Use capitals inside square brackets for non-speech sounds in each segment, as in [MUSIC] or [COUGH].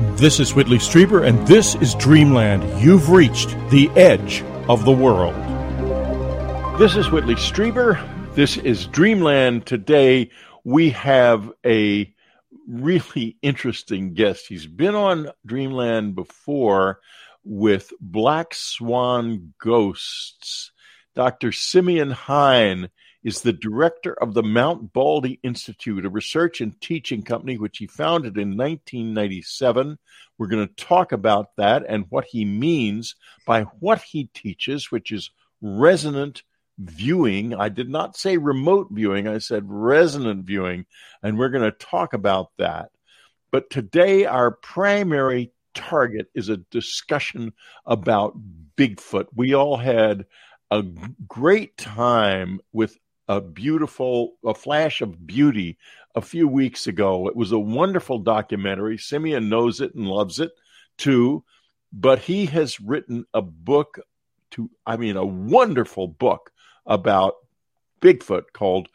This is Whitley Strieber, and this is Dreamland. You've reached the edge of the world. This is Whitley Strieber. This is Dreamland. Today, we have a really interesting guest. He's been on Dreamland before with Black Swan Ghosts. Dr. Simeon Hein is the director of the Mount Baldy Institute, a research and teaching company which he founded in 1997. We're going to talk about that and what he means by what he teaches, which is resonant viewing. I did not say remote viewing, I said resonant viewing, and we're going to talk about that. But today, our primary target is a discussion about Bigfoot. We all had a great time with a beautiful, a flash of beauty a few weeks ago. It was a wonderful documentary. Simeon knows it and loves it too, but he has written a book to, I mean, a wonderful book about Bigfoot called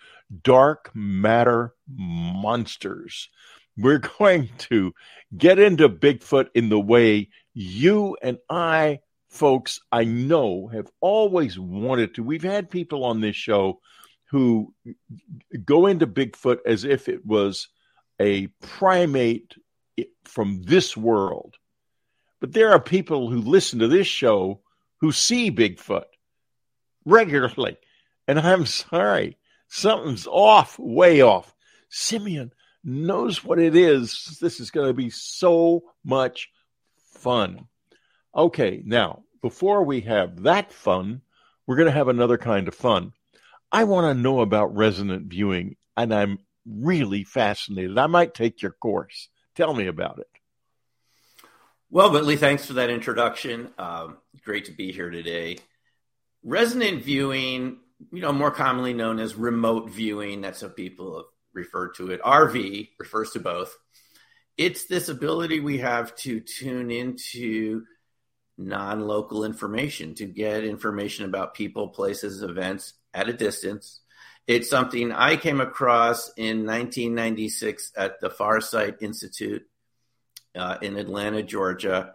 Dark Matter Monsters. We're [LAUGHS] going to get into Bigfoot in the way you and I, folks, I know have always wanted to. We've had people on this show who go into Bigfoot as if it was a primate from this world. But there are people who listen to this show who see Bigfoot regularly. And I'm sorry, something's off, way off. Simeon knows what it is. This is going to be so much fun. Okay, now, before we have that fun, we're going to have another kind of fun. I want to know about resonant viewing, and I'm really fascinated. I might take your course. Tell me about it. Well, Whitley, thanks for that introduction. Um, great to be here today. Resonant viewing, you know, more commonly known as remote viewing, that's how people have referred to it. RV refers to both. It's this ability we have to tune into non local information, to get information about people, places, events at a distance. It's something I came across in 1996 at the Farsight Institute uh, in Atlanta, Georgia.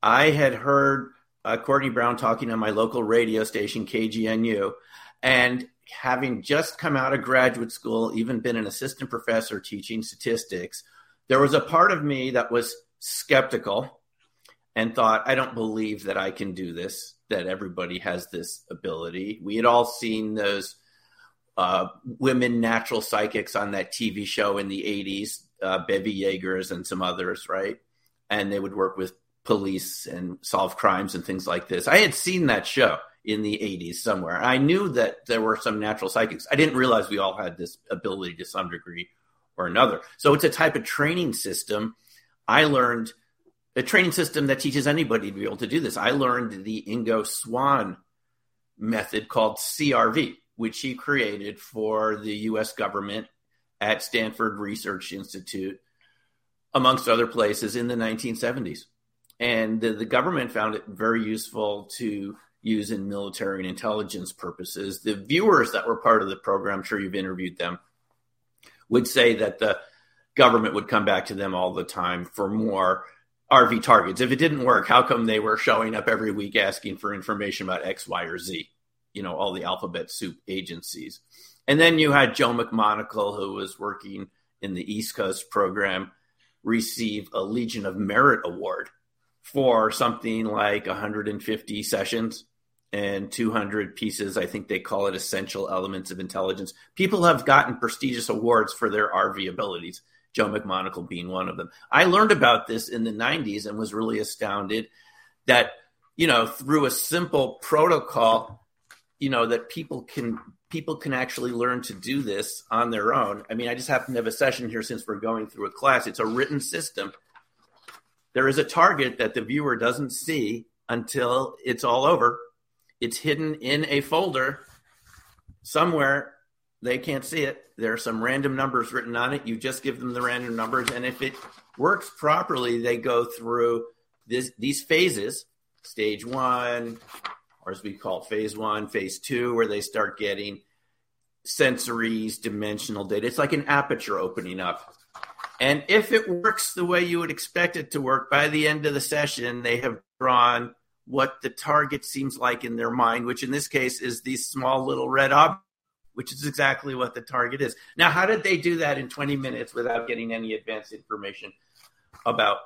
I had heard uh, Courtney Brown talking on my local radio station, KGNU, and having just come out of graduate school, even been an assistant professor teaching statistics, there was a part of me that was skeptical and thought, I don't believe that I can do this that everybody has this ability. We had all seen those uh, women natural psychics on that TV show in the 80s, uh, Bevy Jaegers and some others, right? And they would work with police and solve crimes and things like this. I had seen that show in the 80s somewhere. I knew that there were some natural psychics. I didn't realize we all had this ability to some degree or another. So it's a type of training system. I learned – a training system that teaches anybody to be able to do this. I learned the Ingo Swann method called CRV, which he created for the US government at Stanford Research Institute, amongst other places in the 1970s. And the, the government found it very useful to use in military and intelligence purposes. The viewers that were part of the program, I'm sure you've interviewed them, would say that the government would come back to them all the time for more RV targets. If it didn't work, how come they were showing up every week asking for information about X, Y, or Z? You know, all the alphabet soup agencies. And then you had Joe McMoneagle, who was working in the East Coast program, receive a Legion of Merit award for something like 150 sessions and 200 pieces. I think they call it essential elements of intelligence. People have gotten prestigious awards for their RV abilities. Joe McMoneagle being one of them. I learned about this in the 90s and was really astounded that, you know, through a simple protocol, you know, that people can people can actually learn to do this on their own. I mean, I just happen to have a session here since we're going through a class. It's a written system. There is a target that the viewer doesn't see until it's all over. It's hidden in a folder somewhere they can't see it. There are some random numbers written on it. You just give them the random numbers, and if it works properly, they go through this, these phases: stage one, or as we call it, phase one, phase two, where they start getting sensories, dimensional data. It's like an aperture opening up. And if it works the way you would expect it to work, by the end of the session, they have drawn what the target seems like in their mind, which in this case is these small little red objects, which is exactly what the target is. Now, how did they do that in 20 minutes without getting any advanced information about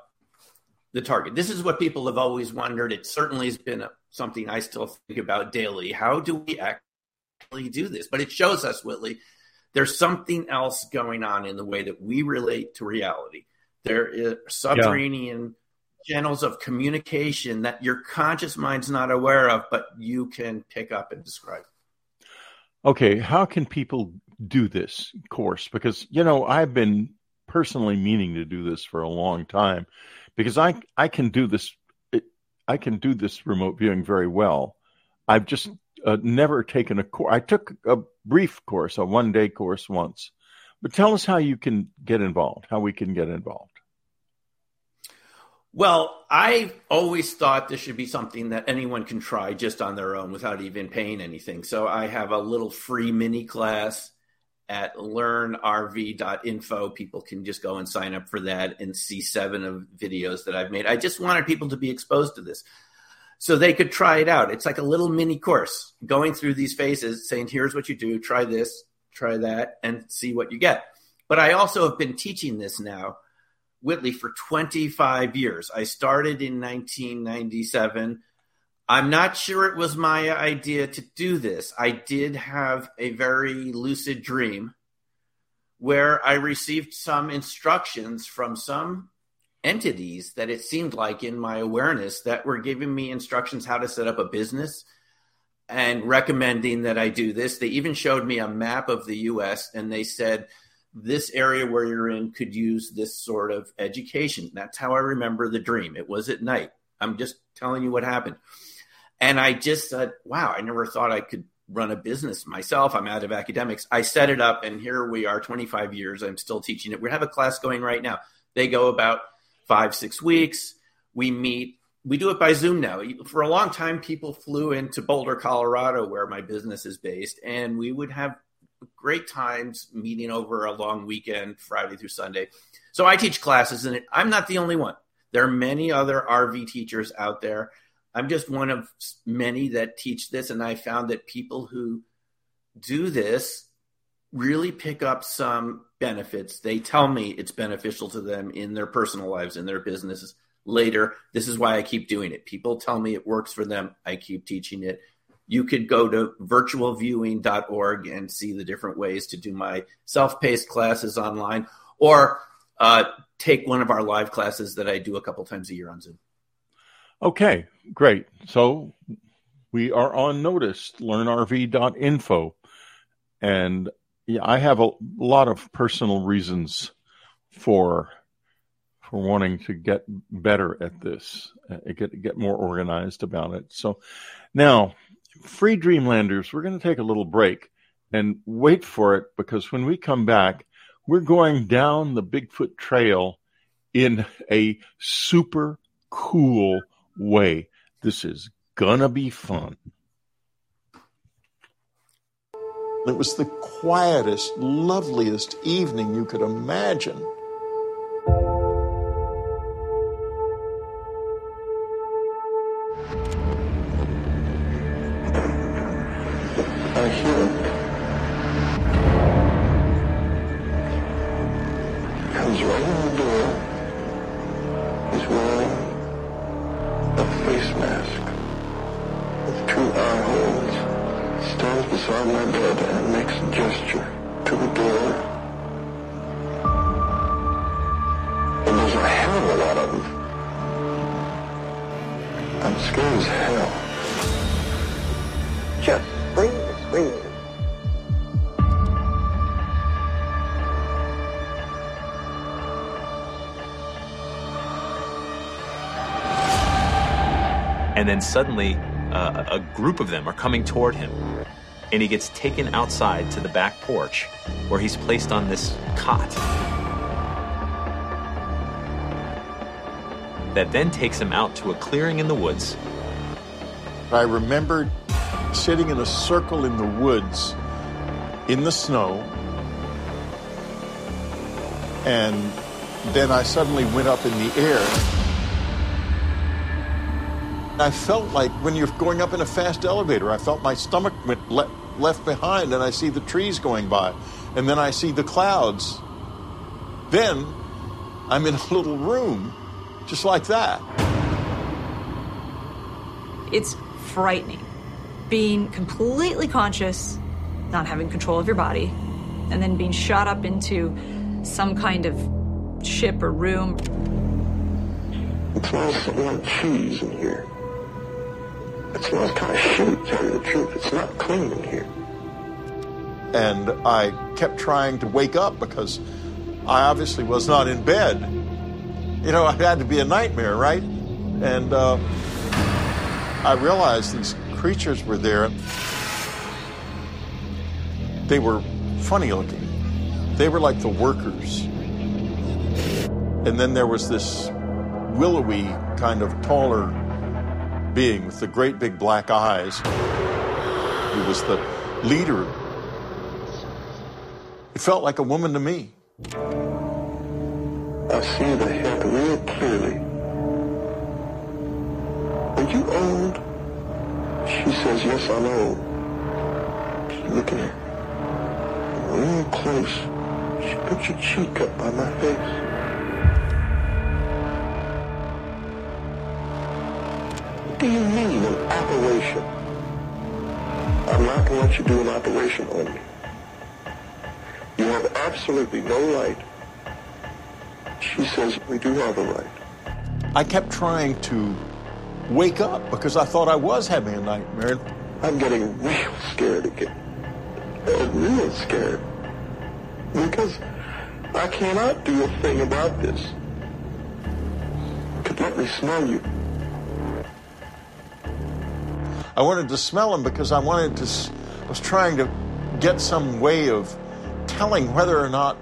the target? This is what people have always wondered. It certainly has been something I still think about daily. How do we actually do this? But it shows us, Whitley, there's something else going on in the way that we relate to reality. There is subterranean yeah. channels of communication that your conscious mind's not aware of, but you can pick up and describe. Okay, how can people do this course? Because you know, I've been personally meaning to do this for a long time because I I can do this I can do this remote viewing very well. I've just uh, never taken a course. I took a brief course, a one day course once. But tell us how you can get involved, how we can get involved. Well, I always thought this should be something that anyone can try just on their own without even paying anything. So I have a little free mini class at learnrv.info. People can just go and sign up for that and see seven of videos that I've made. I just wanted people to be exposed to this so they could try it out. It's like a little mini course going through these phases, saying, here's what you do, try this, try that, and see what you get. But I also have been teaching this now, Whitley, for 25 years. I started in 1997. I'm not sure it was my idea to do this. I did have a very lucid dream where I received some instructions from some entities that it seemed like in my awareness that were giving me instructions how to set up a business and recommending that I do this. They even showed me a map of the US and they said, this area where you're in could use this sort of education. That's how I remember the dream. It was at night. I'm just telling you what happened. And I just said, wow, I never thought I could run a business myself. I'm out of academics. I set it up, and here we are 25 years. I'm still teaching it. We have a class going right now. They go about five, six weeks. We meet. We do it by Zoom now. For a long time, people flew into Boulder, Colorado, where my business is based, and we would have great times meeting over a long weekend, Friday through Sunday. So I teach classes, and I'm not the only one. There are many other RV teachers out there. I'm just one of many that teach this, and I found that people who do this really pick up some benefits. They tell me it's beneficial to them in their personal lives, in their businesses later. This is why I keep doing it. People tell me it works for them. I keep teaching it. You could go to virtualviewing.org and see the different ways to do my self paced classes online or uh, take one of our live classes that I do a couple times a year on Zoom. Okay, great. So we are on notice, learnrv.info. And yeah, I have a lot of personal reasons for for wanting to get better at this, uh, get get more organized about it. So now, free Dreamlanders, we're going to take a little break and wait for it because when we come back, we're going down the Bigfoot Trail in a super cool way. This is gonna be fun. It was the quietest, loveliest evening you could imagine. Face mask with two eye holes stands beside my bed and makes a gesture to the door. And there's a hell of a lot of them. I'm scared as hell. And then suddenly, uh, a group of them are coming toward him and he gets taken outside to the back porch where he's placed on this cot that then takes him out to a clearing in the woods. I remembered sitting in a circle in the woods in the snow and then I suddenly went up in the air. I felt like when you're going up in a fast elevator, I felt my stomach went le- left behind, and I see the trees going by, and then I see the clouds. Then I'm in a [LAUGHS] little room, just like that. It's frightening. Being completely conscious, not having control of your body, and then being shot up into some kind of ship or room. It smells like cheese in here. It smells kind of to tell you the truth. It's not clean in here. And I kept trying to wake up because I obviously was not in bed. You know, [LAUGHS] it had to be a nightmare, right? And uh, I realized these creatures were there. They were funny looking. They were like the workers. And then there was this willowy, kind of taller being with the great big black eyes who was the leader. It felt like a woman to me. I see the head real clearly. Are you old? She says, yes, I'm old. She's looking at me real close. She puts her cheek up by my face. Do you mean, an operation? I'm not going to let you do an operation on me. You have absolutely no right. She says we do have a right. I kept trying to wake up because I thought I was having a nightmare. I'm getting real scared again. Uh, real scared. Because I cannot do a thing about this. Could let me smell you. I wanted to smell him because I wanted to, was trying to get some way of telling whether or not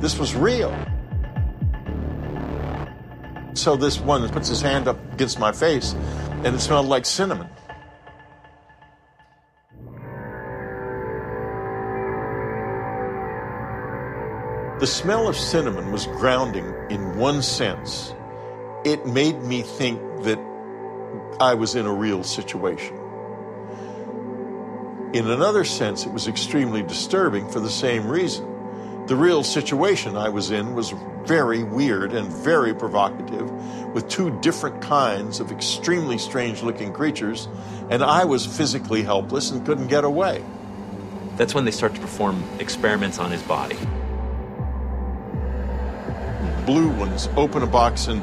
this was real. So this one puts his hand up against my face and it smelled like cinnamon. The smell of cinnamon was grounding in one sense. It made me think that I was in a real situation. In another sense, it was extremely disturbing for the same reason. The real situation I was in was very weird and very provocative, with two different kinds of extremely strange looking creatures, and I was physically helpless and couldn't get away. That's when they start to perform experiments on his body. Blue ones open a box and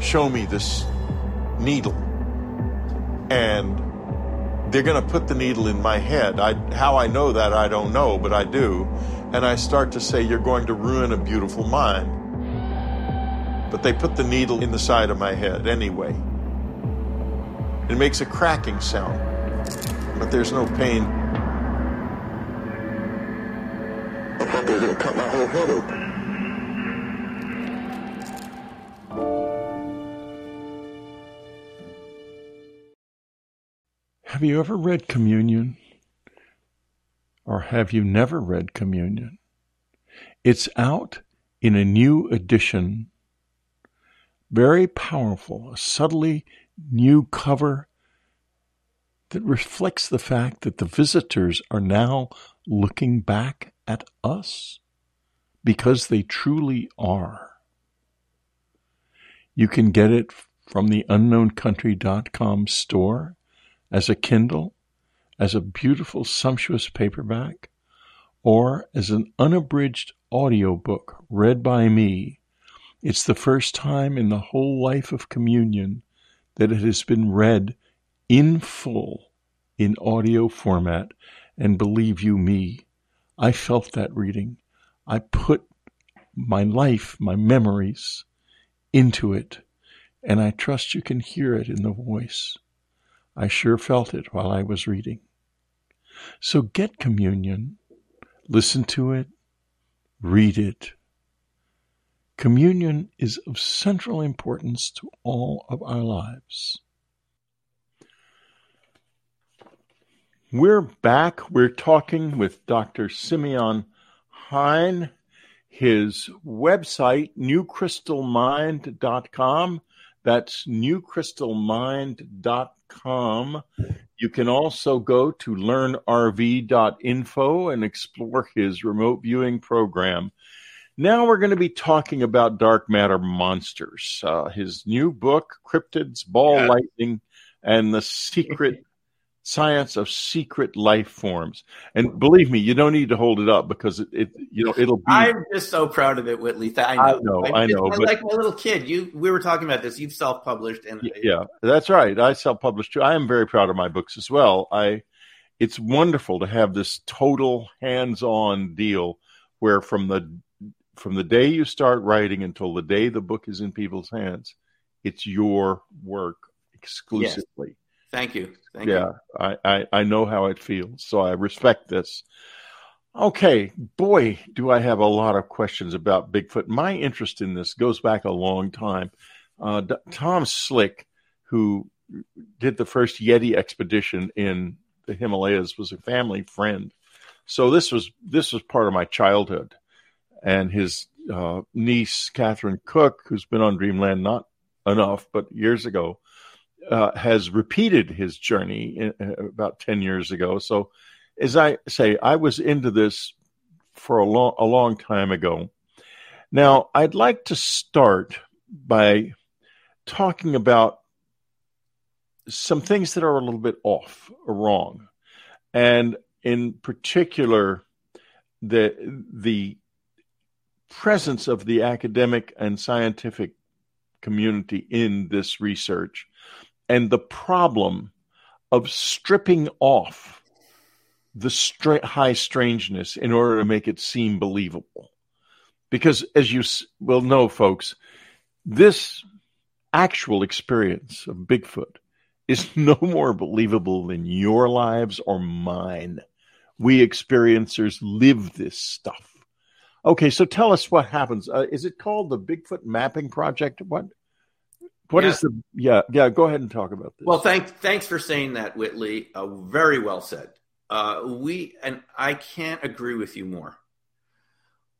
show me this needle. And they're going to put the needle in my head. I, how I know that, I don't know, but I do. And I start to say, You're going to ruin a beautiful mind. But they put the needle in the side of my head anyway. It makes a cracking sound, but there's no pain. I thought they were going to cut my whole head open. Have you ever read Communion? Or have you never read Communion? It's out in a new edition. Very powerful, a subtly new cover that reflects the fact that the visitors are now looking back at us because they truly are. You can get it from the unknowncountry.com store as a Kindle, as a beautiful, sumptuous paperback, or as an unabridged audiobook read by me. It's the first time in the whole life of communion that it has been read in full in audio format. And believe you me, I felt that reading. I put my life, my memories into it, and I trust you can hear it in the voice. I sure felt it while I was reading. So get communion, listen to it, read it. Communion is of central importance to all of our lives. We're back. We're talking with Dr. Simeon Hein. his website, newcrystalmind.com. That's newcrystalmind.com. You can also go to learnrv.info and explore his remote viewing program. Now we're going to be talking about dark matter monsters. Uh, his new book, Cryptids, Ball yeah. Lightning, and the Secret science of secret life forms. And believe me, you don't need to hold it up because it, it you know, it'll be. I'm just so proud of it, Whitley. I know, I know, I, I know. But, like my little kid, you we were talking about this. You've self-published, and yeah, that's right. I self-published too. I am very proud of my books as well. I, it's wonderful to have this total hands-on deal where from the from the day you start writing until the day the book is in people's hands, it's your work exclusively. Yes. Thank you. Thank yeah, you. I, I, I know how it feels, so I respect this. Okay, boy, do I have a lot of questions about Bigfoot. My interest in this goes back a long time. Uh, D- Tom Slick, who did the first Yeti expedition in the Himalayas, was a family friend. So this was this was part of my childhood, and his uh, niece Catherine Cooke, who's been on Dreamland not enough, but years ago, uh, has repeated his journey in, uh, about 10 years ago. So, as I say, I was into this for a long, a long time ago. Now, I'd like to start by talking about some things that are a little bit off or wrong. And in particular, the, the presence of the academic and scientific community in this research and the problem of stripping off the stra- high strangeness in order to make it seem believable. Because, as you will know, folks, this actual experience of Bigfoot is [LAUGHS] no more believable than your lives or mine. We experiencers live this stuff. Okay, so tell us what happens. Uh, is it called the Bigfoot Mapping Project? What? What yeah. is the yeah yeah? Go ahead and talk about this. Well, thanks thanks for saying that, Whitley. Uh, very well said. Uh, we and I can't agree with you more.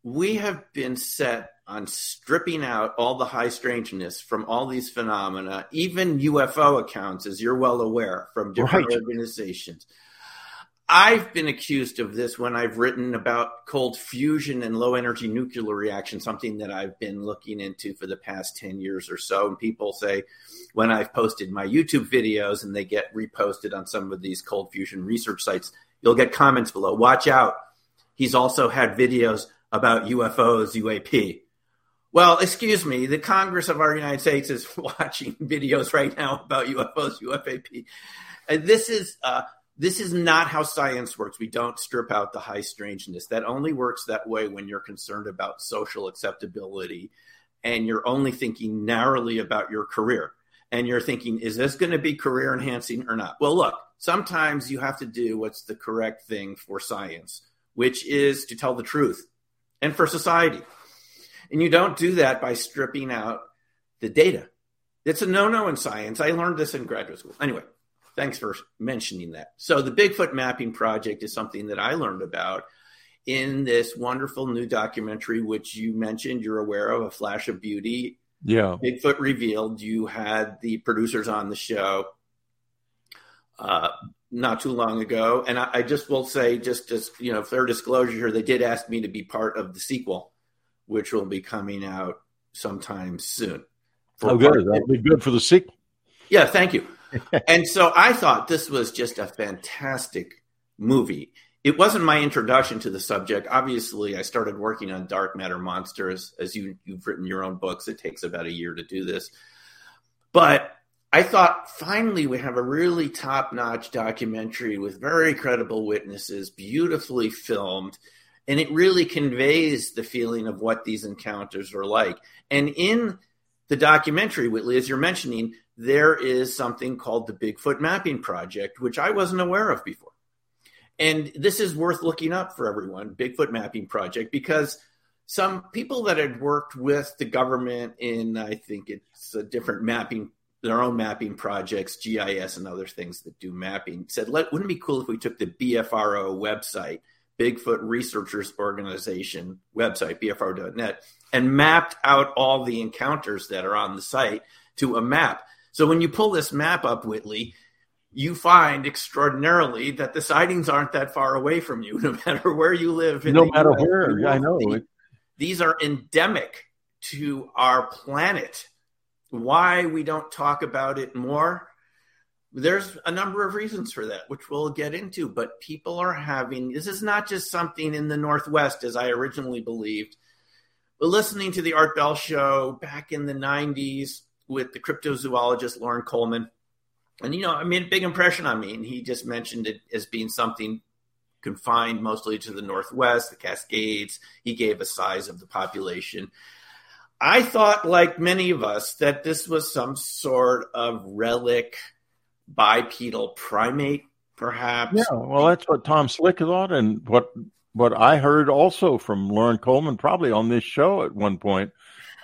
We have been set on stripping out all the high strangeness from all these phenomena, even UFO accounts, as you're well aware, from different right. organizations. I've been accused of this when I've written about cold fusion and low energy nuclear reaction, something that I've been looking into for the past 10 years or so. And people say, when I've posted my YouTube videos and they get reposted on some of these cold fusion research sites, you'll get comments below. Watch out. He's also had videos about UFOs, UAP. Well, excuse me, the Congress of our United States is [LAUGHS] watching videos right now about UFOs, UFAP. And this is uh, this is not how science works. We don't strip out the high strangeness. That only works that way when you're concerned about social acceptability and you're only thinking narrowly about your career. And you're thinking, is this going to be career enhancing or not? Well, look, sometimes you have to do what's the correct thing for science, which is to tell the truth and for society. And you don't do that by stripping out the data. It's a no no in science. I learned this in graduate school. Anyway, Thanks for mentioning that. So, the Bigfoot Mapping Project is something that I learned about in this wonderful new documentary, which you mentioned you're aware of, A Flash of Beauty. Yeah. Bigfoot Revealed. You had the producers on the show uh, not too long ago. And I, I, just will say, just as you know, fair disclosure here, they did ask me to be part of the sequel, which will be coming out sometime soon. Oh, good. That'll be good for the sequel. Yeah, thank you [LAUGHS] and so I thought this was just a fantastic movie. It wasn't my introduction to the subject. Obviously, I started working on dark matter monsters as you, you've written your own books. It takes about a year to do this. But I thought finally we have a really top notch documentary with very credible witnesses, beautifully filmed, and it really conveys the feeling of what these encounters are like. And in the documentary, Whitley, as you're mentioning, there is something called the Bigfoot Mapping Project, which I wasn't aware of before. And this is worth looking up for everyone Bigfoot Mapping Project, because some people that had worked with the government in, I think it's a different mapping, their own mapping projects, GIS and other things that do mapping, said, Let, wouldn't it be cool if we took the BFRO website, Bigfoot Researchers Organization website, BFR.net, and mapped out all the encounters that are on the site to a map. So when you pull this map up, Whitley, you find extraordinarily that the sightings aren't that far away from you, [LAUGHS] no matter where you live. no matter US, where, I know. These, these are endemic to our planet. Why we don't talk about it more? There's a number of reasons for that, which we'll get into. But people are having this is not just something in the Northwest, as I originally believed. But listening to the Art Bell show back in the 90s with the cryptozoologist Loren Coleman, and you know, I made a big impression on me. And he just mentioned it as being something confined mostly to the Northwest, the Cascades. He gave a size of the population. I thought, like many of us, that this was some sort of relic bipedal primate, perhaps. Yeah, well, that's what Tom Slick thought, and what what I heard also from Loren Coleman, probably on this show at one point,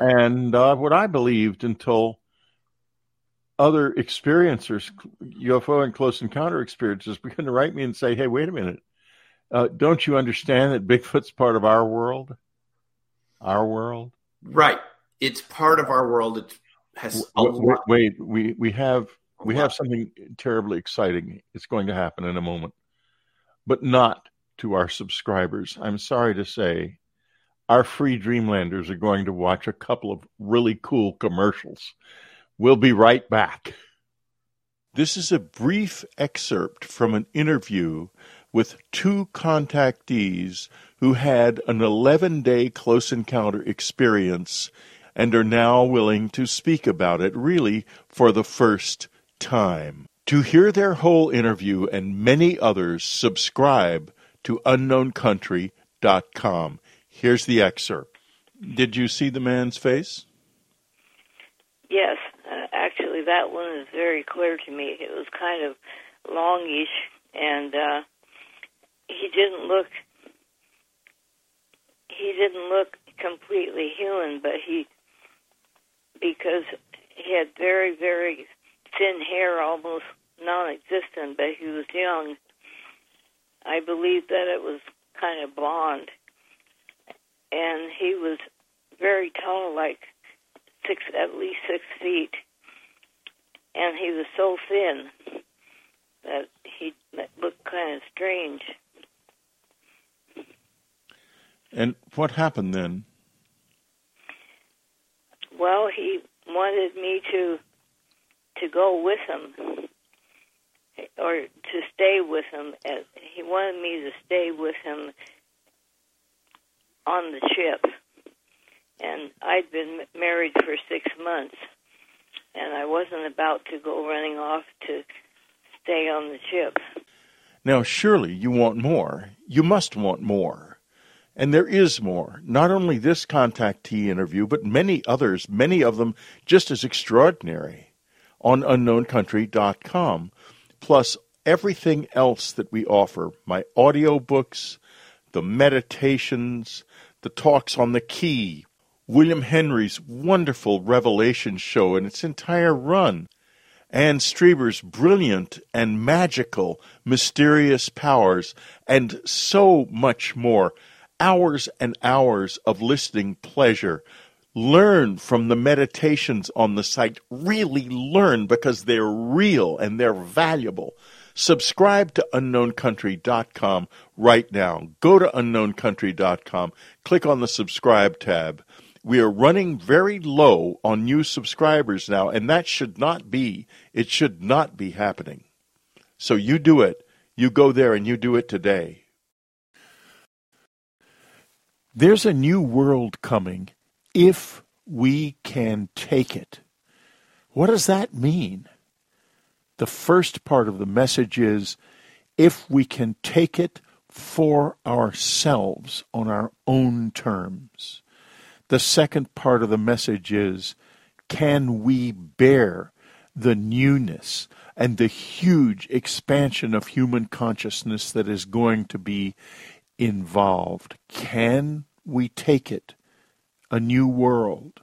and uh, what I believed until other experiencers, UFO and close encounter experiences, [LAUGHS] began to write me and say, "Hey, wait a minute, uh, don't you understand that Bigfoot's part of our world? Our world, right? It's part of our world. It has wait, wait, we we have we have something terribly exciting. It's going to happen in a moment, but not to our subscribers. I'm sorry to say, our free Dreamlanders are going to watch a couple of really cool commercials We'll be right back. This is a brief excerpt from an interview with two contactees who had an 11 day close encounter experience and are now willing to speak about it really for the first time. To hear their whole interview and many others, subscribe to unknowncountry.com. Here's the excerpt. Did you see the man's face? Yes actually that one is very clear to me. It was kind of longish, and uh, he didn't look he didn't look completely human, but he because he had very very thin hair, almost non-existent, but he was young. I believe that it was kind of blonde, and he was very tall, like six at least six feet and he was so thin that he looked kind of strange. And what happened then? Well, he wanted me to to go with him or to stay with him. He wanted me to stay with him on the ship. And I'd been married for six months and I wasn't about to go running off to stay on the ship. Now, surely you want more. You must want more. And there is more. Not only this contactee interview, but many others, many of them just as extraordinary, on unknowncountry.com. Plus, everything else that we offer my audiobooks, the meditations, the talks on the key, William Henry's wonderful Revelation show and its entire run, Anne Strieber's brilliant and magical mysterious powers, and so much more. Hours and hours of listening pleasure. Learn from the meditations on the site. Really learn because they're real and they're valuable. Subscribe to unknowncountry.com right now. Go to unknowncountry.com, click on the subscribe tab we are running very low on new subscribers now, and that should not be. It should not be happening. So you do it. You go there and you do it today. There's a new world coming if we can take it. What does that mean? The first part of the message is if we can take it for ourselves on our own terms. The second part of the message is can we bear the newness and the huge expansion of human consciousness that is going to be involved? Can we take it? A new world.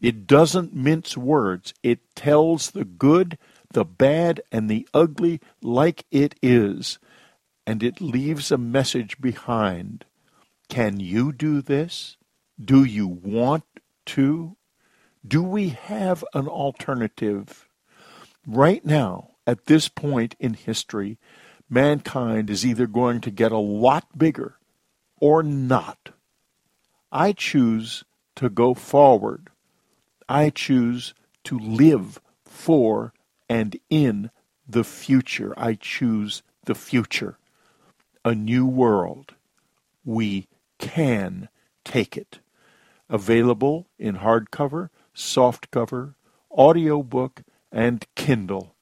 It doesn't mince words, it tells the good, the bad, and the ugly like it is. and it leaves a message behind. Can you do this? Do you want to? Do we have an alternative? Right now, at this point in history, mankind is either going to get a lot bigger or not. I choose to go forward. I choose to live for and in the future. I choose the future. A new world. We can take it. Available in hardcover, softcover, audiobook, and Kindle.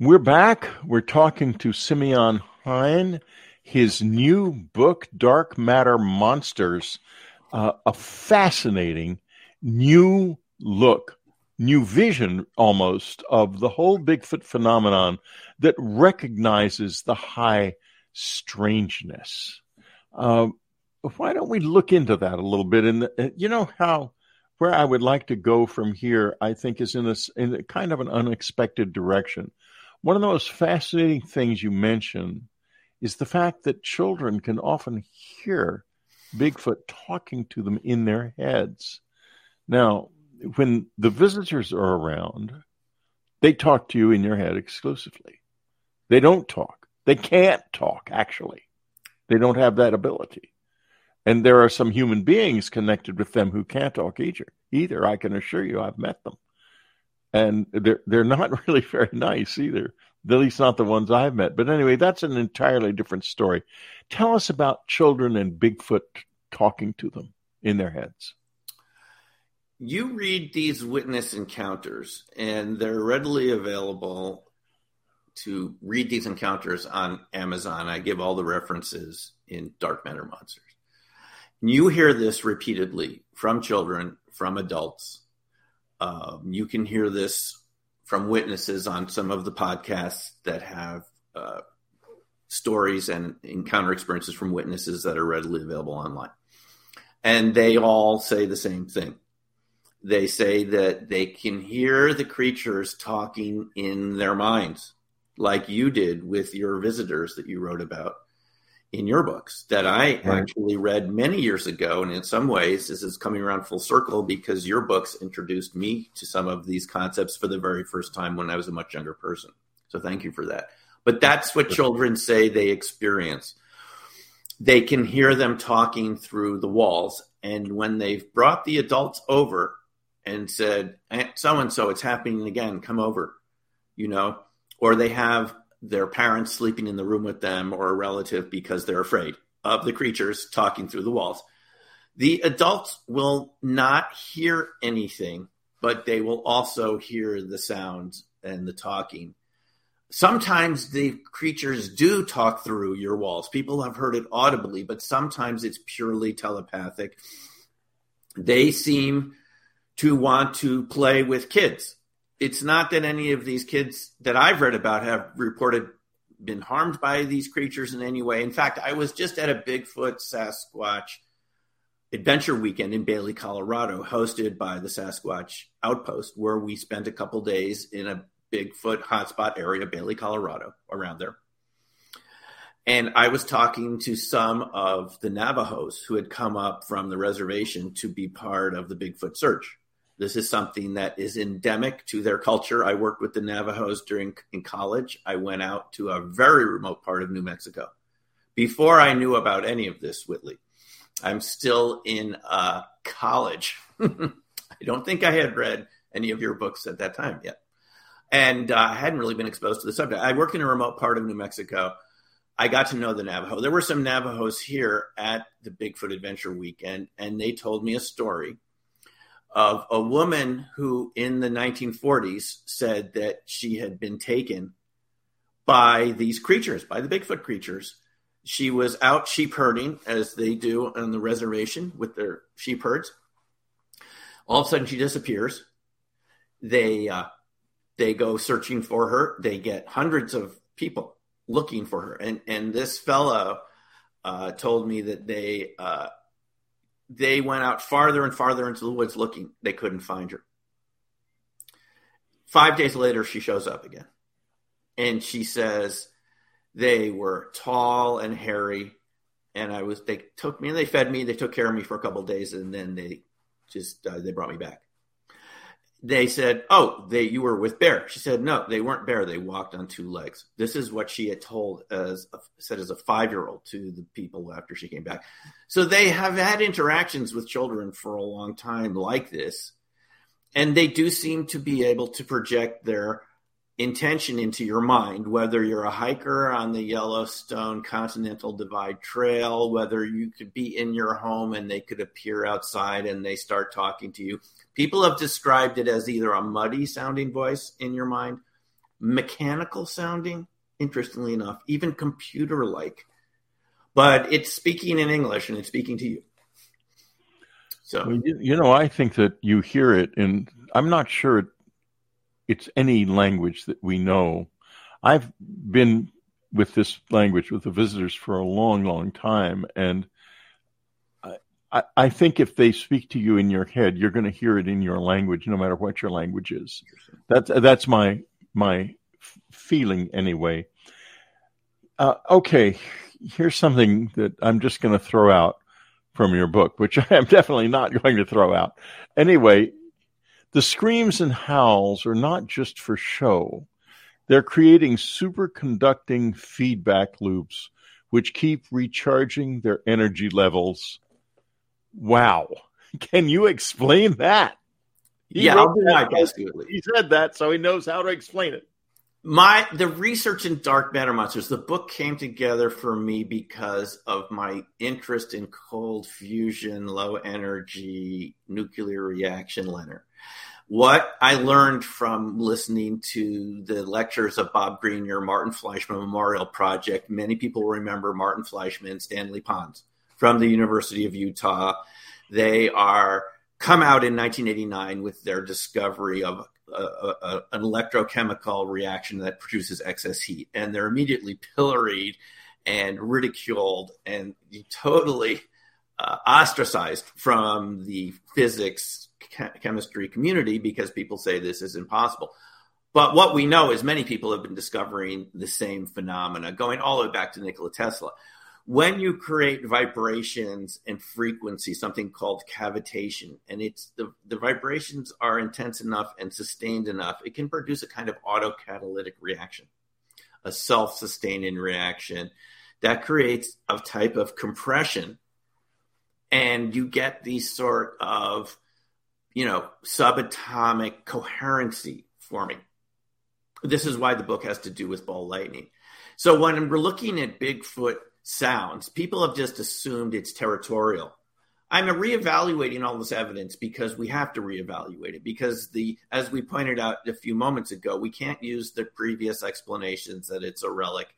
We're back. We're talking to Simeon Hein. His new book, Dark Matter Monsters, uh, a fascinating new look, new vision almost of the whole Bigfoot phenomenon that recognizes the high strangeness. Uh, why don't we look into that a little bit? And uh, you know how where I would like to go from here, I think, is in a, in a kind of an unexpected direction. One of the most fascinating things you mention is the fact that children can often hear Bigfoot talking to them in their heads. Now, when the visitors are around, they talk to you in your head exclusively. They don't talk. They can't talk, actually. They don't have that ability. And there are some human beings connected with them who can't talk either. Either I can assure you, I've met them, and they're they're not [LAUGHS] really very nice either. At least not the ones I've met. But anyway, that's an entirely different story. Tell us about children and Bigfoot talking to them in their heads. You read these witness encounters, and they're readily available to read these encounters on Amazon. I give all the references in Dark Matter Monsters. You hear this repeatedly from children, from adults. Um, you can hear this from witnesses on some of the podcasts that have uh, stories and encounter experiences from witnesses that are readily available online. And they all say the same thing. They say that they can hear the creatures talking in their minds, like you did with your visitors that you wrote about in your books that I actually read many years ago. And in some ways, this is coming around full circle because your books introduced me to some of these concepts for the very first time when I was a much younger person. So thank you for that. But that's what children say they experience. They can hear them talking through the walls. And when they've brought the adults over and said, so and so, it's happening again, come over, you know, or they have their parents sleeping in the room with them or a relative because they're afraid of the creatures talking through the walls. The adults will not hear anything, but they will also hear the sounds and the talking. Sometimes the creatures do talk through your walls. People have heard it audibly, but sometimes it's purely telepathic. They seem to want to play with kids it's not that any of these kids that I've read about have reported been harmed by these creatures in any way. In fact, I was just at a Bigfoot Sasquatch adventure weekend in Bailey, Colorado, hosted by the Sasquatch Outpost, where we spent a couple days in a Bigfoot hotspot area, Bailey, Colorado, around there. And I was talking to some of the Navajos who had come up from the reservation to be part of the Bigfoot search. This is something that is endemic to their culture. I worked with the Navajos during in college. I went out to a very remote part of New Mexico before I knew about any of this, Whitley. I'm still in uh, college. [LAUGHS] I don't think I had read any of your books at that time yet. And uh, I hadn't really been exposed to the subject. I worked in a remote part of New Mexico. I got to know the Navajo. There were some Navajos here at the Bigfoot Adventure Weekend, and they told me a story of a woman who in the 1940s said that she had been taken by these creatures, by the Bigfoot creatures. She was out sheep herding, as they do on the reservation with their sheep herds. All of a sudden, she disappears. They uh, they go searching for her. They get hundreds of people looking for her, and and this fellow uh, told me that they uh, they went out farther and farther into the woods looking. They couldn't find her. Five days later, she shows up again. and she says they were tall and hairy, and I was they took me and they fed me, they took care of me for a couple days, and then they just uh, they brought me back. They said, "Oh, they you were with bear." She said, "No, they weren't bear. They walked on two legs." This is what she had told as said as a five year old to the people after she came back. So they have had interactions with children for a long time like this, and they do seem to be able to project their intention into your mind, whether you're a hiker on the Yellowstone Continental Divide Trail, whether you could be in your home and they could appear outside and they start talking to you. People have described it as either a muddy sounding voice in your mind, mechanical sounding, interestingly enough, even computer like, but it's speaking in English and it's speaking to you. So, you know, I think that you hear it, and I'm not sure it it's any language that we know. I've been with this language with the visitors for a long, long time, and I, I think if they speak to you in your head, you're going to hear it in your language, no matter what your language is. That's that's my my feeling anyway. Uh, okay, here's something that I'm just going to throw out from your book, which [LAUGHS] I am definitely not going to throw out. Anyway, the screams and howls are not just for show. They're creating superconducting feedback loops which keep recharging their energy levels. Wow. [LAUGHS] Can you explain that? He yeah, I'll do my best. He said that, so he knows how to explain it. My the research in dark matter monsters, the book came together for me because of my interest in cold fusion, low energy nuclear reaction, LENR. What I learned from listening to the lectures of Bob Greenyer, Martin Fleischmann Memorial Project, many people remember Martin Fleischmann and Stanley Pons from the University of Utah. They are come out in 1989 with their discovery of a, a, an electrochemical reaction that produces excess heat, and they're immediately pilloried and ridiculed and totally uh, ostracized from the physics chemistry community because people say this is impossible. But what we know is many people have been discovering the same phenomena, going all the way back to Nikola Tesla. When you create vibrations and frequency, something called cavitation, and it's the, the vibrations are intense enough and sustained enough, it can produce a kind of autocatalytic reaction, a self sustaining reaction that creates a type of compression. And you get these sort of you know, subatomic coherency forming. This is why the book has to do with ball lightning. So when we're looking at Bigfoot sounds, people have just assumed it's territorial. I'm reevaluating all this evidence because we have to reevaluate it because the as we pointed out a few moments ago, we can't use the previous explanations that it's a relic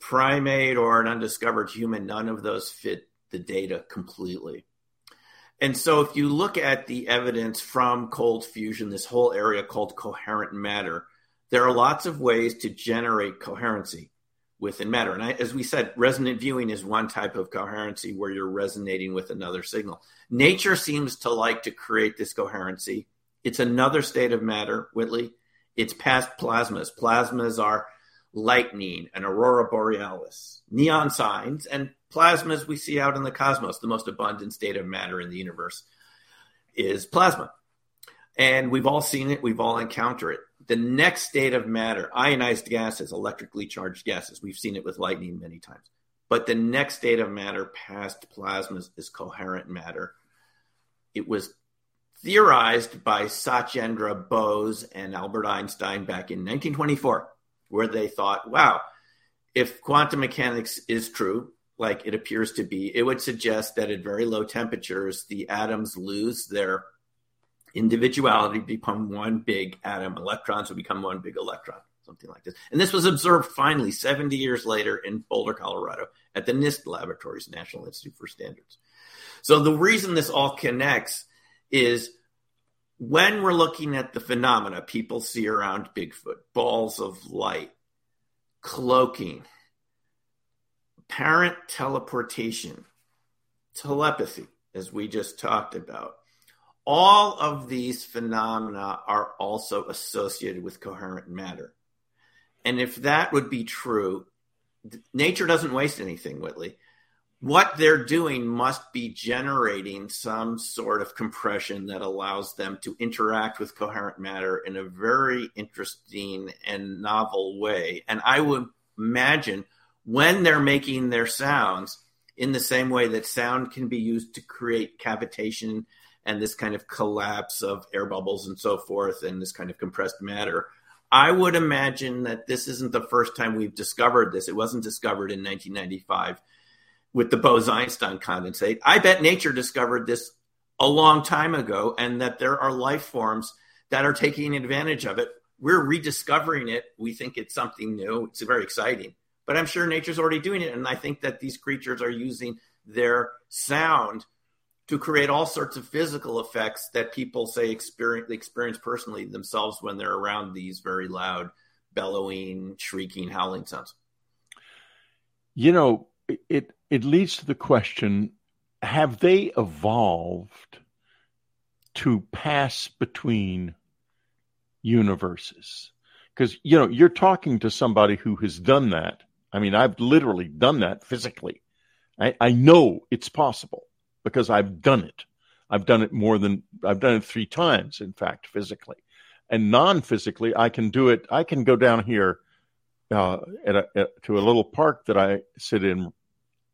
primate or an undiscovered human. None of those fit the data completely. And so, if you look at the evidence from cold fusion, this whole area called coherent matter, there are lots of ways to generate coherency within matter. And I, as we said, resonant viewing is one type of coherency where you're resonating with another signal. Nature seems to like to create this coherency. It's another state of matter, Whitley. It's past plasmas. Plasmas are lightning and aurora borealis, neon signs, and plasmas we see out in the cosmos. The most abundant state of matter in the universe is plasma. And we've all seen it, we've all encountered it. The next state of matter, ionized gases, electrically charged gases, we've seen it with lightning many times. But the next state of matter past plasmas is coherent matter. It was theorized by Satyendra Bose and Albert Einstein back in 1924 where they thought, wow, if quantum mechanics is true, like it appears to be, it would suggest that at very low temperatures, the atoms lose their individuality, become one big atom. Electrons would become one big electron, something like this. And this was observed finally 70 years later in Boulder, Colorado, at the NIST laboratories, National Institute for Standards. So the reason this all connects is when we're looking at the phenomena people see around Bigfoot, balls of light, cloaking, parent teleportation, telepathy, as we just talked about, all of these phenomena are also associated with coherent matter. And if that would be true, nature doesn't waste anything, Whitley. What they're doing must be generating some sort of compression that allows them to interact with coherent matter in a very interesting and novel way. And I would imagine when they're making their sounds, in the same way that sound can be used to create cavitation and this kind of collapse of air bubbles and so forth, and this kind of compressed matter. I would imagine that this isn't the first time we've discovered this. It wasn't discovered in 1995 with the Bose Einstein condensate. I bet nature discovered this a long time ago, and that there are life forms that are taking advantage of it. We're rediscovering it. We think it's something new. It's very exciting, but I'm sure nature's already doing it. And I think that these creatures are using their sound to create all sorts of physical effects that people say experience experience personally themselves when they're around these very loud bellowing shrieking howling sounds you know it it leads to the question have they evolved to pass between universes because you know you're talking to somebody who has done that i mean i've literally done that physically i, I know it's possible because I've done it. I've done it more than I've done it three times, in fact, physically. And non physically, I can do it. I can go down here uh, at a, at, to a little park that I sit in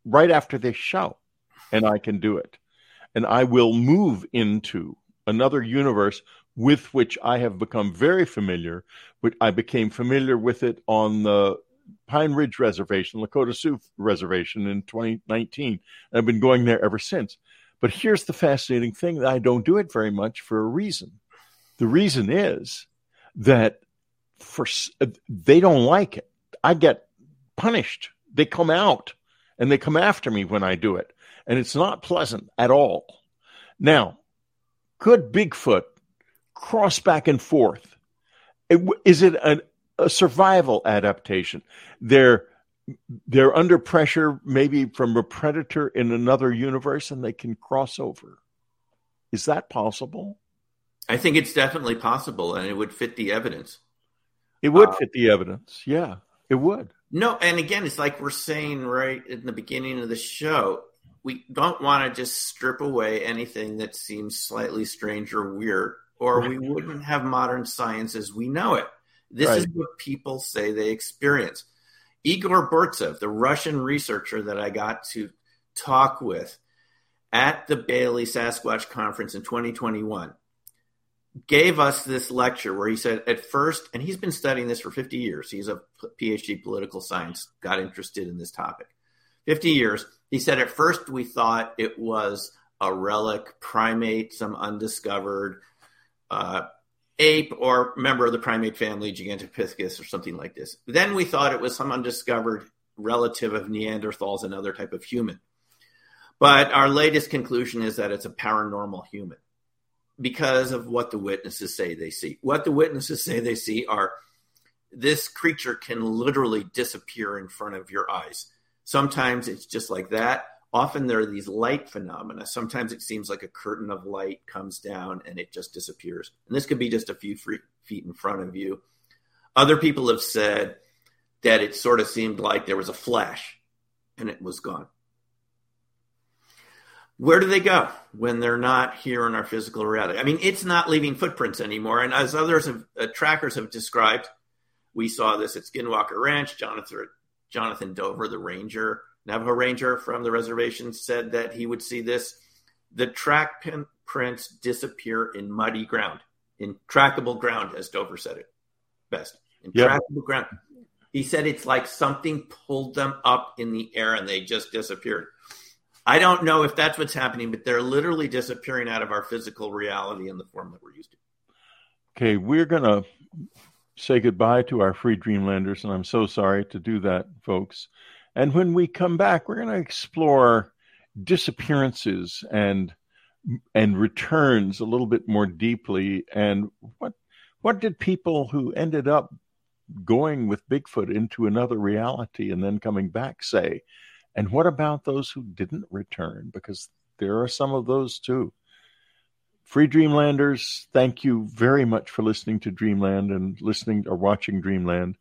right after this show, and I can do it. And I will move into another universe with which I have become very familiar. I became familiar with it on the Pine Ridge Reservation, Lakota Sioux Reservation in 2019. I've been going there ever since. But here's the fascinating thing that I don't do it very much for a reason. The reason is that for they don't like it. I get punished. They come out and they come after me when I do it. And it's not pleasant at all. Now, could Bigfoot cross back and forth? Is it an a survival adaptation. They're they're under pressure, maybe from a predator in another universe, and they can cross over. Is that possible? I think it's definitely possible, and it would fit the evidence. It would uh, fit the evidence. Yeah, it would. No, and again, it's like we're saying right in the beginning of the show. We don't want to just strip away anything that seems slightly strange or weird, or we wouldn't have modern science as we know it. This right. is what people say they experience. Igor Burtsev, the Russian researcher that I got to talk with at the Bailey Sasquatch Conference in 2021, gave us this lecture where he said, at first, and he's been studying this for 50 years, he's a PhD political science, got interested in this topic. 50 years. He said, at first, we thought it was a relic primate, some undiscovered uh, ape or member of the primate family, Gigantopithecus or something like this. Then we thought it was some undiscovered relative of Neanderthals, another type of human. But our latest conclusion is that it's a paranormal human because of what the witnesses say they see. What the witnesses say they see are this creature can literally disappear in front of your eyes. Sometimes it's just like that often there are these light phenomena. Sometimes it seems like a curtain of light comes down and it just disappears. And this could be just a few feet in front of you. Other people have said that it sort of seemed like there was a flash and it was gone. Where do they go when they're not here in our physical reality? I mean, it's not leaving footprints anymore. And as others have, uh, trackers have described, we saw this at Skinwalker Ranch. Jonathan, Jonathan Dover, the ranger, Navajo Ranger from the reservation said that he would see this. The track pin prints disappear in muddy ground, in trackable ground, as Dover said it best. In yep. trackable ground. He said it's like something pulled them up in the air and they just disappeared. I don't know if that's what's happening, but they're literally disappearing out of our physical reality in the form that we're used to. Okay, we're going to say goodbye to our free Dreamlanders, and I'm so sorry to do that, folks. And when we come back, we're going to explore disappearances and and returns a little bit more deeply and what what did people who ended up going with Bigfoot into another reality and then coming back say? And what about those who didn't return? Because there are some of those too. Free Dreamlanders, thank you very much for listening to Dreamland and listening or watching Dreamland.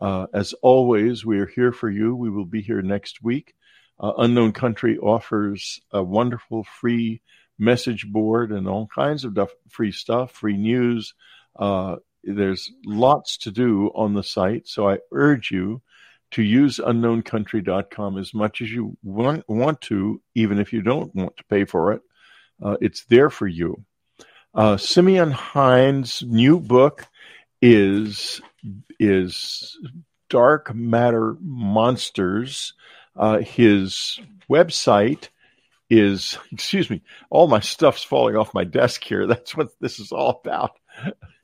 Uh, as always, we are here for you. We will be here next week. Uh, Unknown Country offers a wonderful free message board and all kinds of free stuff, free news. Uh, there's lots to do on the site, so I urge you to use unknowncountry.com as much as you want, want to, even if you don't want to pay for it. Uh, it's there for you. Uh, Simeon Hein's new book is is Dark Matter Monsters. Uh, his website is [LAUGHS] excuse me all my stuff's falling off my desk here [LAUGHS] that's what this is all about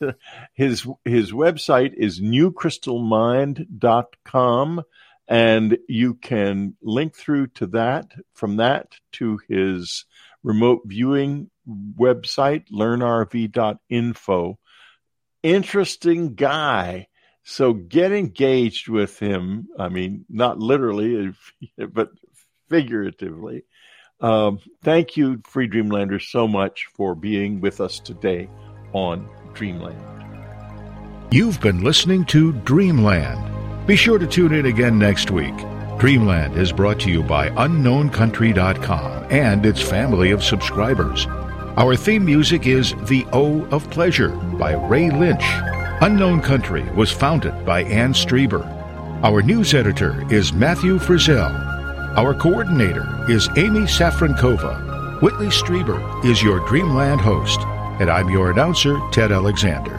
[LAUGHS] his his website is newcrystalmind.com and you can link through to that from that to his remote viewing website learnrv.info interesting guy so get engaged with him i mean not literally [LAUGHS] but figuratively um, thank you free dreamlanders so much for being with us today on Dreamland. You've been listening to Dreamland. Be sure to tune in again next week. Dreamland is brought to you by UnknownCountry.com and its family of subscribers. Our theme music is The O of Pleasure by Ray Lynch. Unknown Country was founded by Ann Strieber. Our news editor is Matthew Frizzell. Our coordinator is Amy Safrankova. Whitley Strieber is your Dreamland host and I'm your announcer, Ted Alexander.